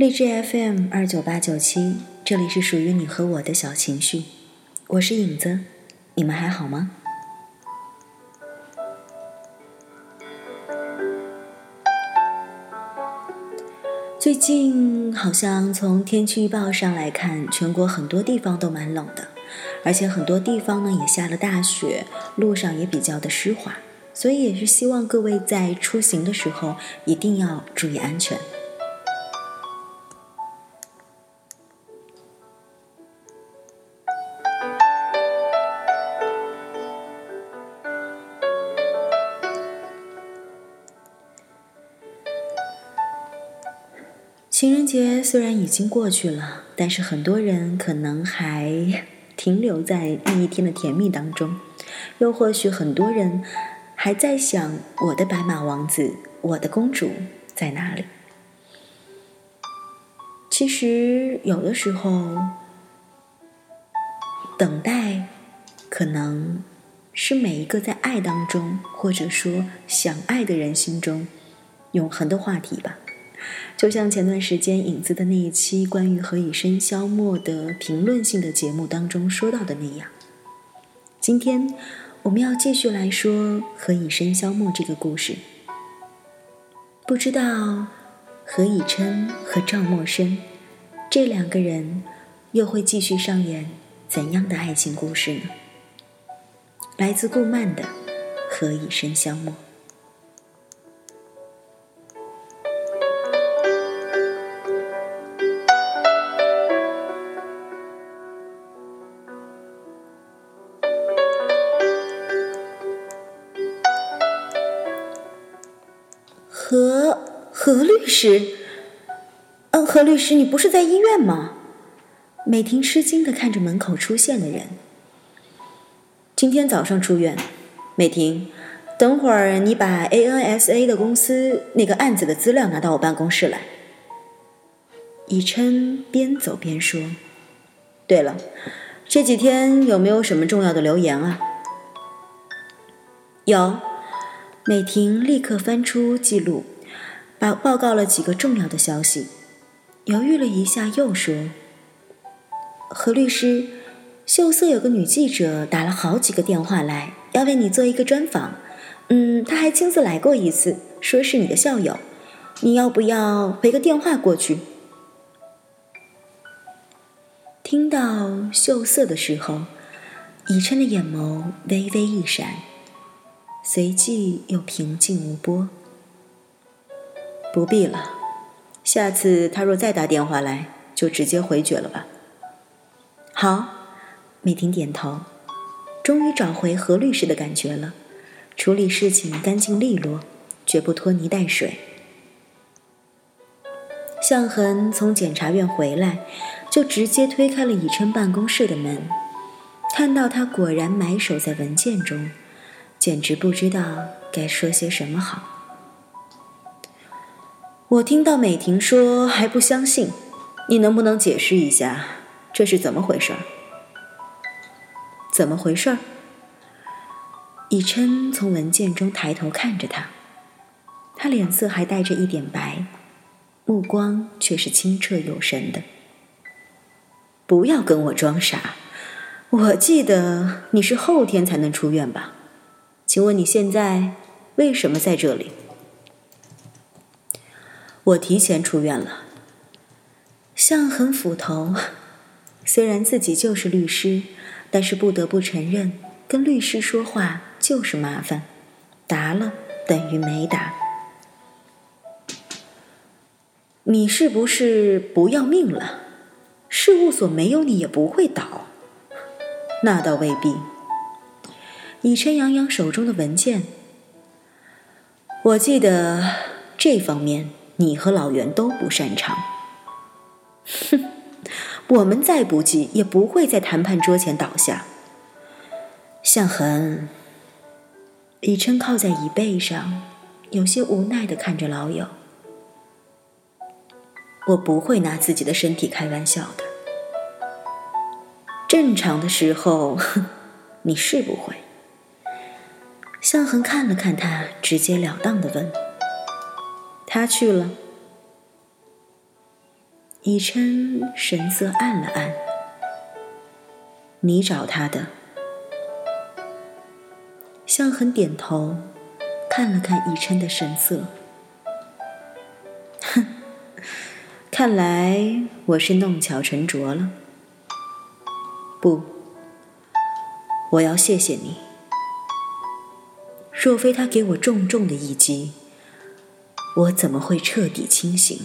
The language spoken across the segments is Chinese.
荔枝 FM 二九八九七，这里是属于你和我的小情绪，我是影子，你们还好吗？最近好像从天气预报上来看，全国很多地方都蛮冷的，而且很多地方呢也下了大雪，路上也比较的湿滑，所以也是希望各位在出行的时候一定要注意安全。虽然已经过去了，但是很多人可能还停留在那一天的甜蜜当中，又或许很多人还在想：我的白马王子，我的公主在哪里？其实有的时候，等待可能是每一个在爱当中，或者说想爱的人心中永恒的话题吧。就像前段时间影子的那一期关于何以笙箫默的评论性的节目当中说到的那样，今天我们要继续来说何以笙箫默这个故事。不知道何以琛和赵默笙这两个人又会继续上演怎样的爱情故事呢？来自顾漫的《何以笙箫默》。何何律师，嗯，何律师，你不是在医院吗？美婷吃惊的看着门口出现的人。今天早上出院。美婷，等会儿你把 ANSA 的公司那个案子的资料拿到我办公室来。以琛边走边说：“对了，这几天有没有什么重要的留言啊？”有。美婷立刻翻出记录，把报告了几个重要的消息。犹豫了一下，又说：“何律师，秀色有个女记者打了好几个电话来，要为你做一个专访。嗯，她还亲自来过一次，说是你的校友。你要不要回个电话过去？”听到“秀色”的时候，以琛的眼眸微微一闪。随即又平静无波。不必了，下次他若再打电话来，就直接回绝了吧。好，美婷点头，终于找回何律师的感觉了，处理事情干净利落，绝不拖泥带水。向恒从检察院回来，就直接推开了以琛办公室的门，看到他果然埋首在文件中。简直不知道该说些什么好。我听到美婷说还不相信，你能不能解释一下这是怎么回事？怎么回事？以琛从文件中抬头看着他，他脸色还带着一点白，目光却是清澈有神的。不要跟我装傻，我记得你是后天才能出院吧？请问你现在为什么在这里？我提前出院了。向恒斧头，虽然自己就是律师，但是不得不承认，跟律师说话就是麻烦，答了等于没答。你是不是不要命了？事务所没有你也不会倒。那倒未必。以琛扬扬手中的文件，我记得这方面你和老袁都不擅长。哼，我们再不济也不会在谈判桌前倒下。向恒，以琛靠在椅背上，有些无奈的看着老友。我不会拿自己的身体开玩笑的。正常的时候，你是不会。向恒看了看他，直截了当的问：“他去了？以琛神色暗了暗。你找他的？向恒点头，看了看以琛的神色。哼，看来我是弄巧成拙了。不，我要谢谢你。若非他给我重重的一击，我怎么会彻底清醒？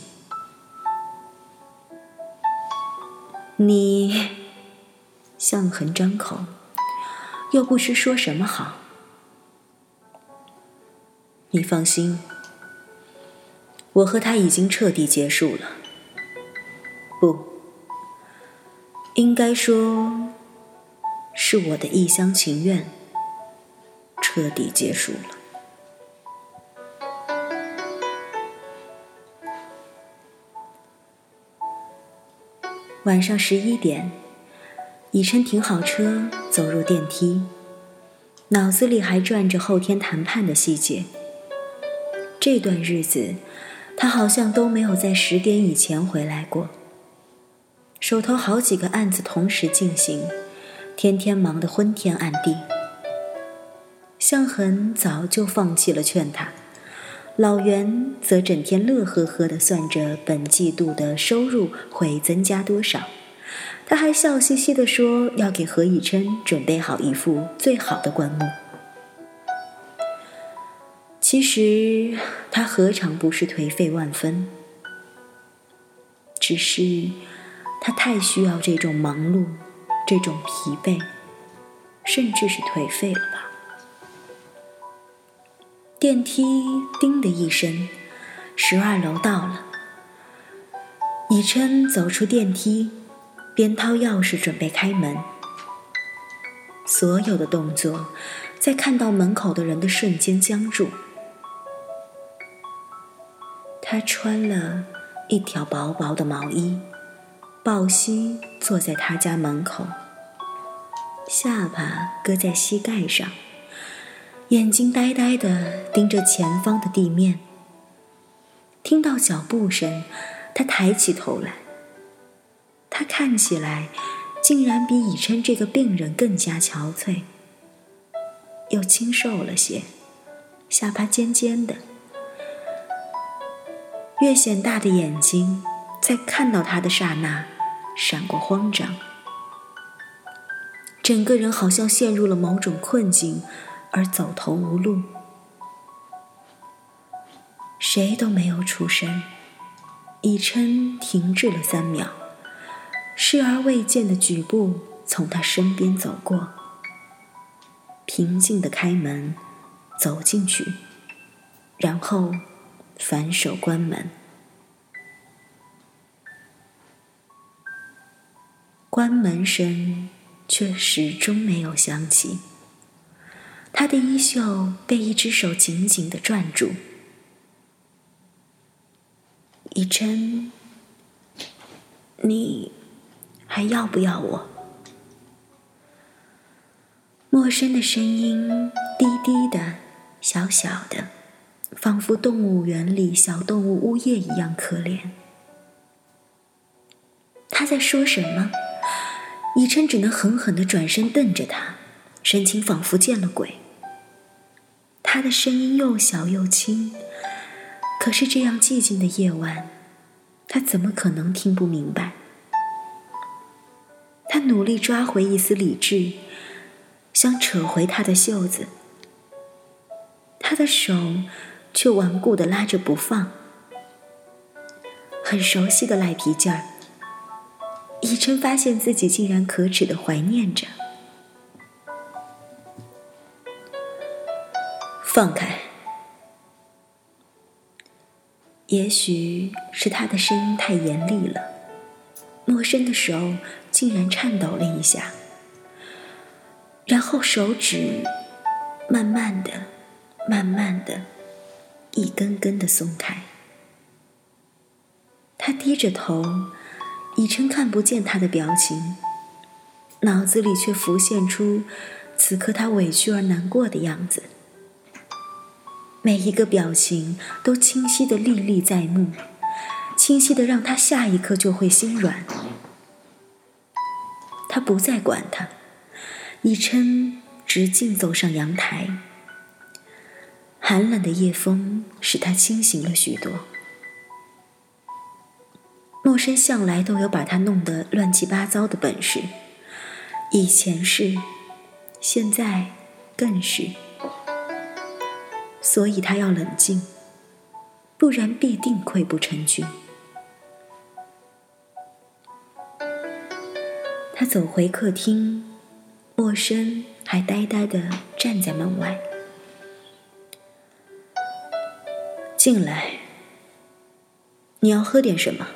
你，向恒张口，又不知说什么好。你放心，我和他已经彻底结束了。不，应该说，是我的一厢情愿，彻底结束了。晚上十一点，以琛停好车，走入电梯，脑子里还转着后天谈判的细节。这段日子，他好像都没有在十点以前回来过。手头好几个案子同时进行，天天忙得昏天暗地。向恒早就放弃了劝他，老袁则整天乐呵呵地算着本季度的收入会增加多少。他还笑嘻嘻地说要给何以琛准备好一副最好的棺木。其实他何尝不是颓废万分？只是他太需要这种忙碌，这种疲惫，甚至是颓废了吧？电梯叮的一声，十二楼到了。以琛走出电梯，边掏钥匙准备开门，所有的动作在看到门口的人的瞬间僵住。他穿了一条薄薄的毛衣，抱膝坐在他家门口，下巴搁在膝盖上，眼睛呆呆地盯着前方的地面。听到脚步声，他抬起头来。他看起来竟然比以琛这个病人更加憔悴，又清瘦了些，下巴尖尖的。越显大的眼睛，在看到他的刹那，闪过慌张，整个人好像陷入了某种困境，而走投无路。谁都没有出声，以琛停滞了三秒，视而未见的举步从他身边走过，平静的开门，走进去，然后。反手关门，关门声却始终没有响起。他的衣袖被一只手紧紧的攥住。以琛，你还要不要我？陌生的声音，低低的，小小的。仿佛动物园里小动物呜咽一样可怜。他在说什么？以琛只能狠狠的转身瞪着他，神情仿佛见了鬼。他的声音又小又轻，可是这样寂静的夜晚，他怎么可能听不明白？他努力抓回一丝理智，想扯回他的袖子，他的手。却顽固的拉着不放，很熟悉的赖皮劲儿。以琛发现自己竟然可耻的怀念着。放开。也许是他的声音太严厉了，陌生的手竟然颤抖了一下，然后手指慢慢的、慢慢的。一根根的松开，他低着头，以琛看不见他的表情，脑子里却浮现出此刻他委屈而难过的样子，每一个表情都清晰的历历在目，清晰的让他下一刻就会心软。他不再管他，一琛直径走上阳台。寒冷的夜风使他清醒了许多。陌生向来都有把他弄得乱七八糟的本事，以前是，现在更是。所以他要冷静，不然必定溃不成军。他走回客厅，陌生还呆呆的站在门外。进来，你要喝点什么？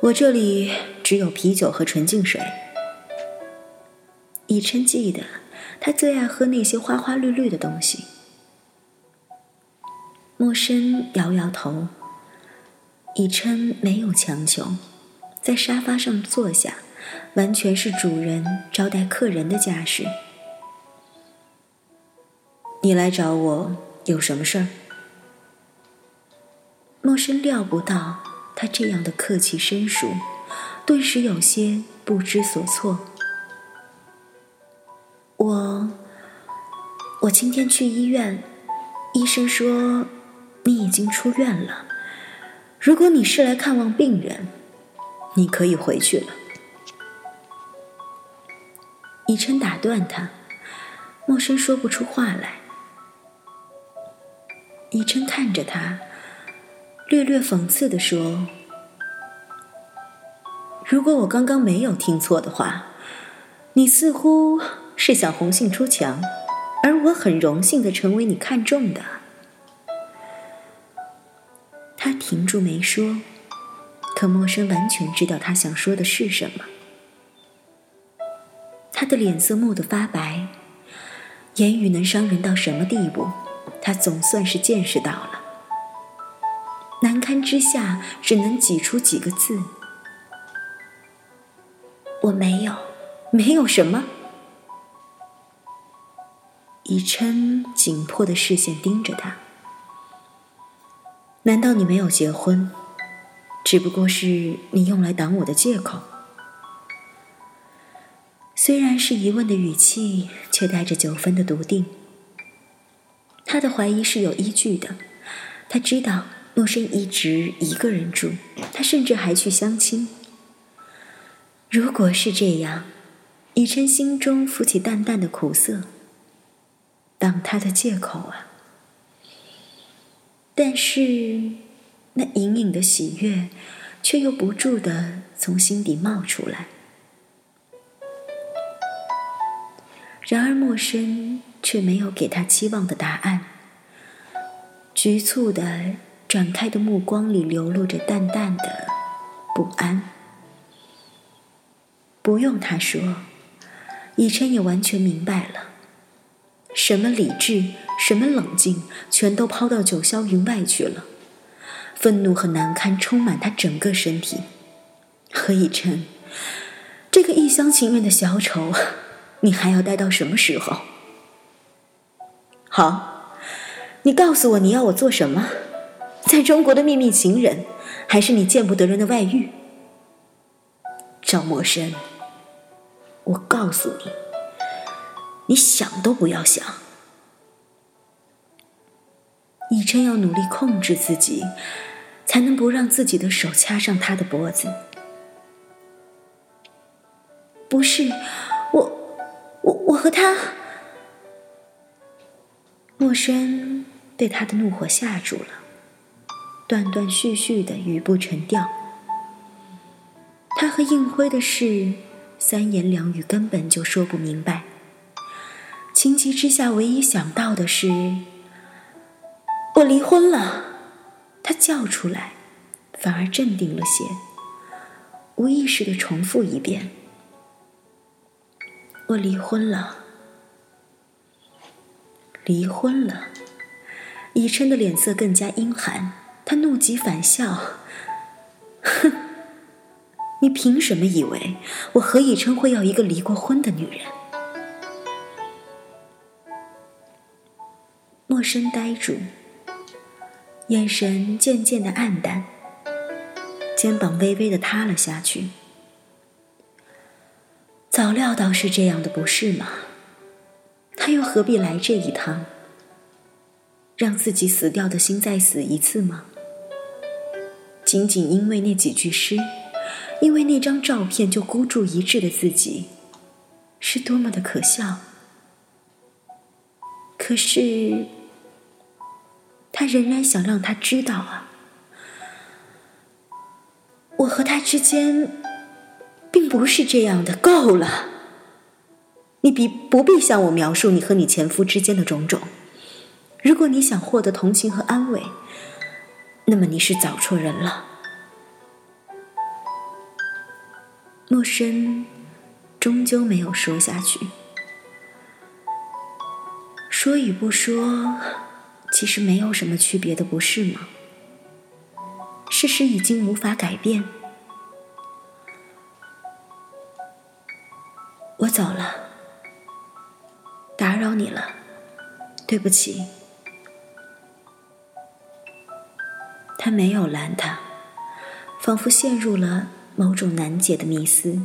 我这里只有啤酒和纯净水。以琛记得，他最爱喝那些花花绿绿的东西。陌生摇摇头，以琛没有强求，在沙发上坐下，完全是主人招待客人的架势。你来找我有什么事儿？陌生料不到他这样的客气生疏，顿时有些不知所措。我，我今天去医院，医生说。你已经出院了。如果你是来看望病人，你可以回去了。以琛打断他，陌生说不出话来。以琛看着他，略略讽刺地说：“如果我刚刚没有听错的话，你似乎是想红杏出墙，而我很荣幸的成为你看中的。”停住没说，可陌生完全知道他想说的是什么。他的脸色蓦地发白，言语能伤人到什么地步？他总算是见识到了。难堪之下，只能挤出几个字：“我没有，没有什么。”以琛紧迫的视线盯着他。难道你没有结婚？只不过是你用来挡我的借口。虽然是疑问的语气，却带着九分的笃定。他的怀疑是有依据的。他知道陌生一直一个人住，他甚至还去相亲。如果是这样，以琛心中浮起淡淡的苦涩。挡他的借口啊！但是，那隐隐的喜悦，却又不住的从心底冒出来。然而，陌生却没有给他期望的答案。局促的转开的目光里流露着淡淡的不安。不用他说，以琛也完全明白了。什么理智，什么冷静，全都抛到九霄云外去了。愤怒和难堪充满他整个身体。何以琛，这个一厢情愿的小丑，你还要待到什么时候？好，你告诉我你要我做什么？在中国的秘密情人，还是你见不得人的外遇？赵默笙，我告诉你。你想都不要想，以琛要努力控制自己，才能不让自己的手掐上他的脖子。不是，我，我，我和他。莫深被他的怒火吓住了，断断续续的语不成调。他和应辉的事，三言两语根本就说不明白。之下，唯一想到的是：“我离婚了。”他叫出来，反而镇定了些，无意识的重复一遍：“我离婚了。”离婚了。以琛的脸色更加阴寒，他怒极反笑：“哼，你凭什么以为我何以琛会要一个离过婚的女人？”身呆住，眼神渐渐的黯淡，肩膀微微的塌了下去。早料到是这样的，不是吗？他又何必来这一趟？让自己死掉的心再死一次吗？仅仅因为那几句诗，因为那张照片就孤注一掷的自己，是多么的可笑！可是，他仍然想让他知道啊，我和他之间，并不是这样的。够了，你必不必向我描述你和你前夫之间的种种。如果你想获得同情和安慰，那么你是找错人了。陌生终究没有说下去。说与不说，其实没有什么区别的，不是吗？事实已经无法改变。我走了，打扰你了，对不起。他没有拦他，仿佛陷入了某种难解的迷思。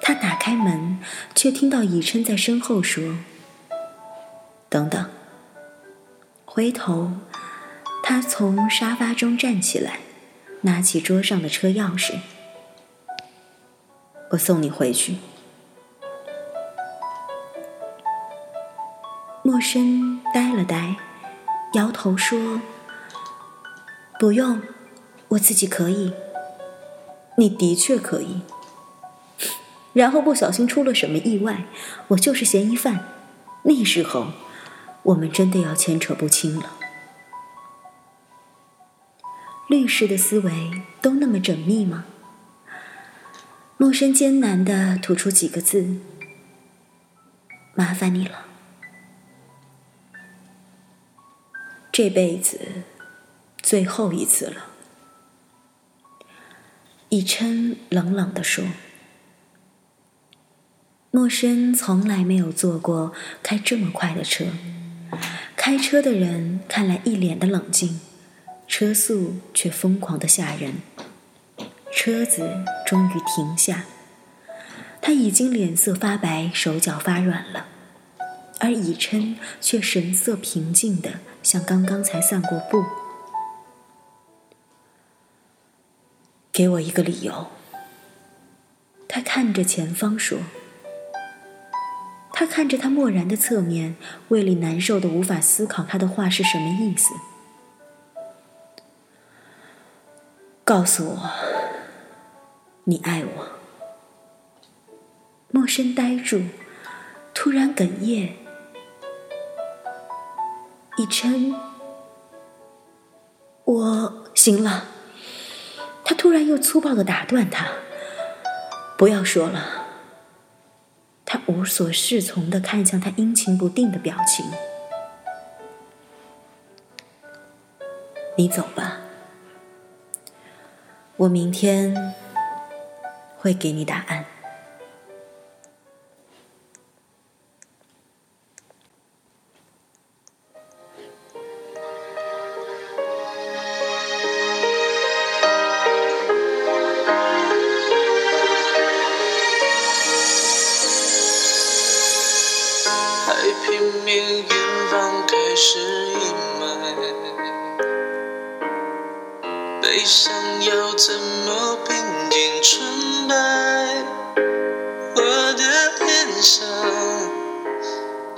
他打开门，却听到以琛在身后说：“等等。”回头，他从沙发中站起来，拿起桌上的车钥匙：“我送你回去。”莫深呆了呆，摇头说。不用，我自己可以。你的确可以。然后不小心出了什么意外，我就是嫌疑犯，那时候我们真的要牵扯不清了。律师的思维都那么缜密吗？陌生艰难的吐出几个字：“麻烦你了。”这辈子。最后一次了，以琛冷冷地说：“陌生从来没有坐过开这么快的车，开车的人看来一脸的冷静，车速却疯狂的吓人。车子终于停下，他已经脸色发白，手脚发软了，而以琛却神色平静的像刚刚才散过步。”给我一个理由。他看着前方说：“他看着他漠然的侧面，胃里难受的无法思考他的话是什么意思。告诉我，你爱我。”莫深呆住，突然哽咽。以琛，我行了。他突然又粗暴的打断他：“不要说了。”他无所适从的看向他阴晴不定的表情。你走吧，我明天会给你答案。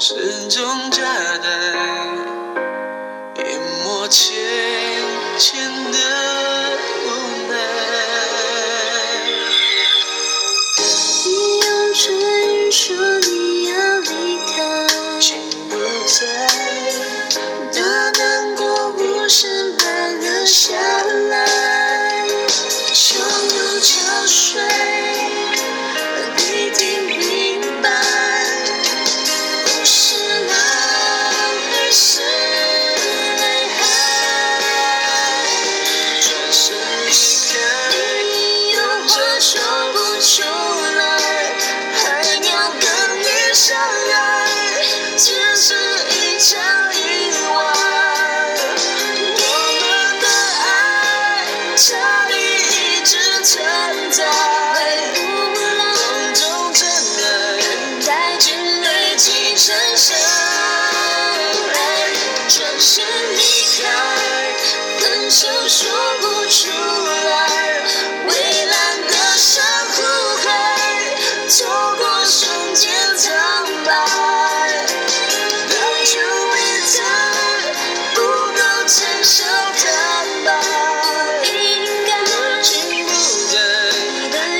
深中夹带，一抹浅浅的。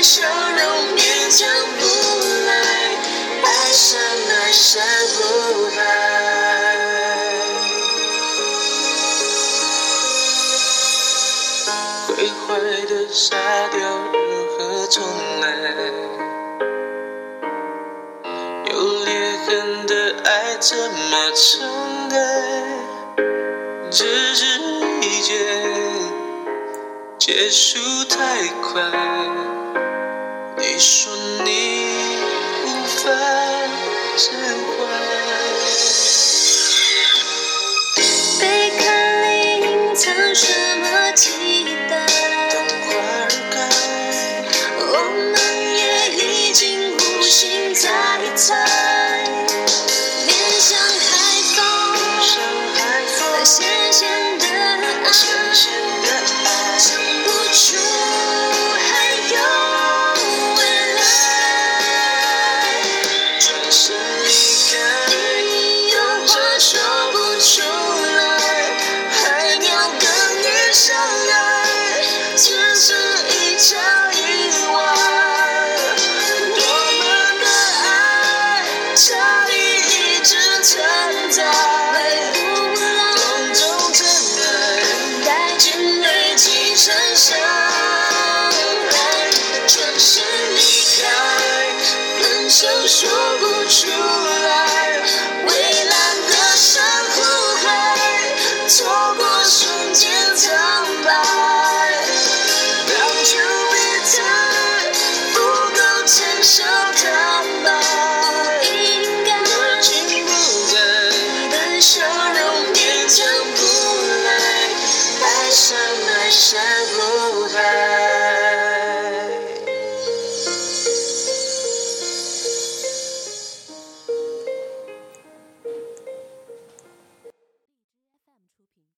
笑容勉强不来，爱深爱深不爱，毁坏的沙雕如何重来？有裂痕的爱怎么重爱？只是一劫，结束太快。你说你无法释怀。贝壳里隐藏什么期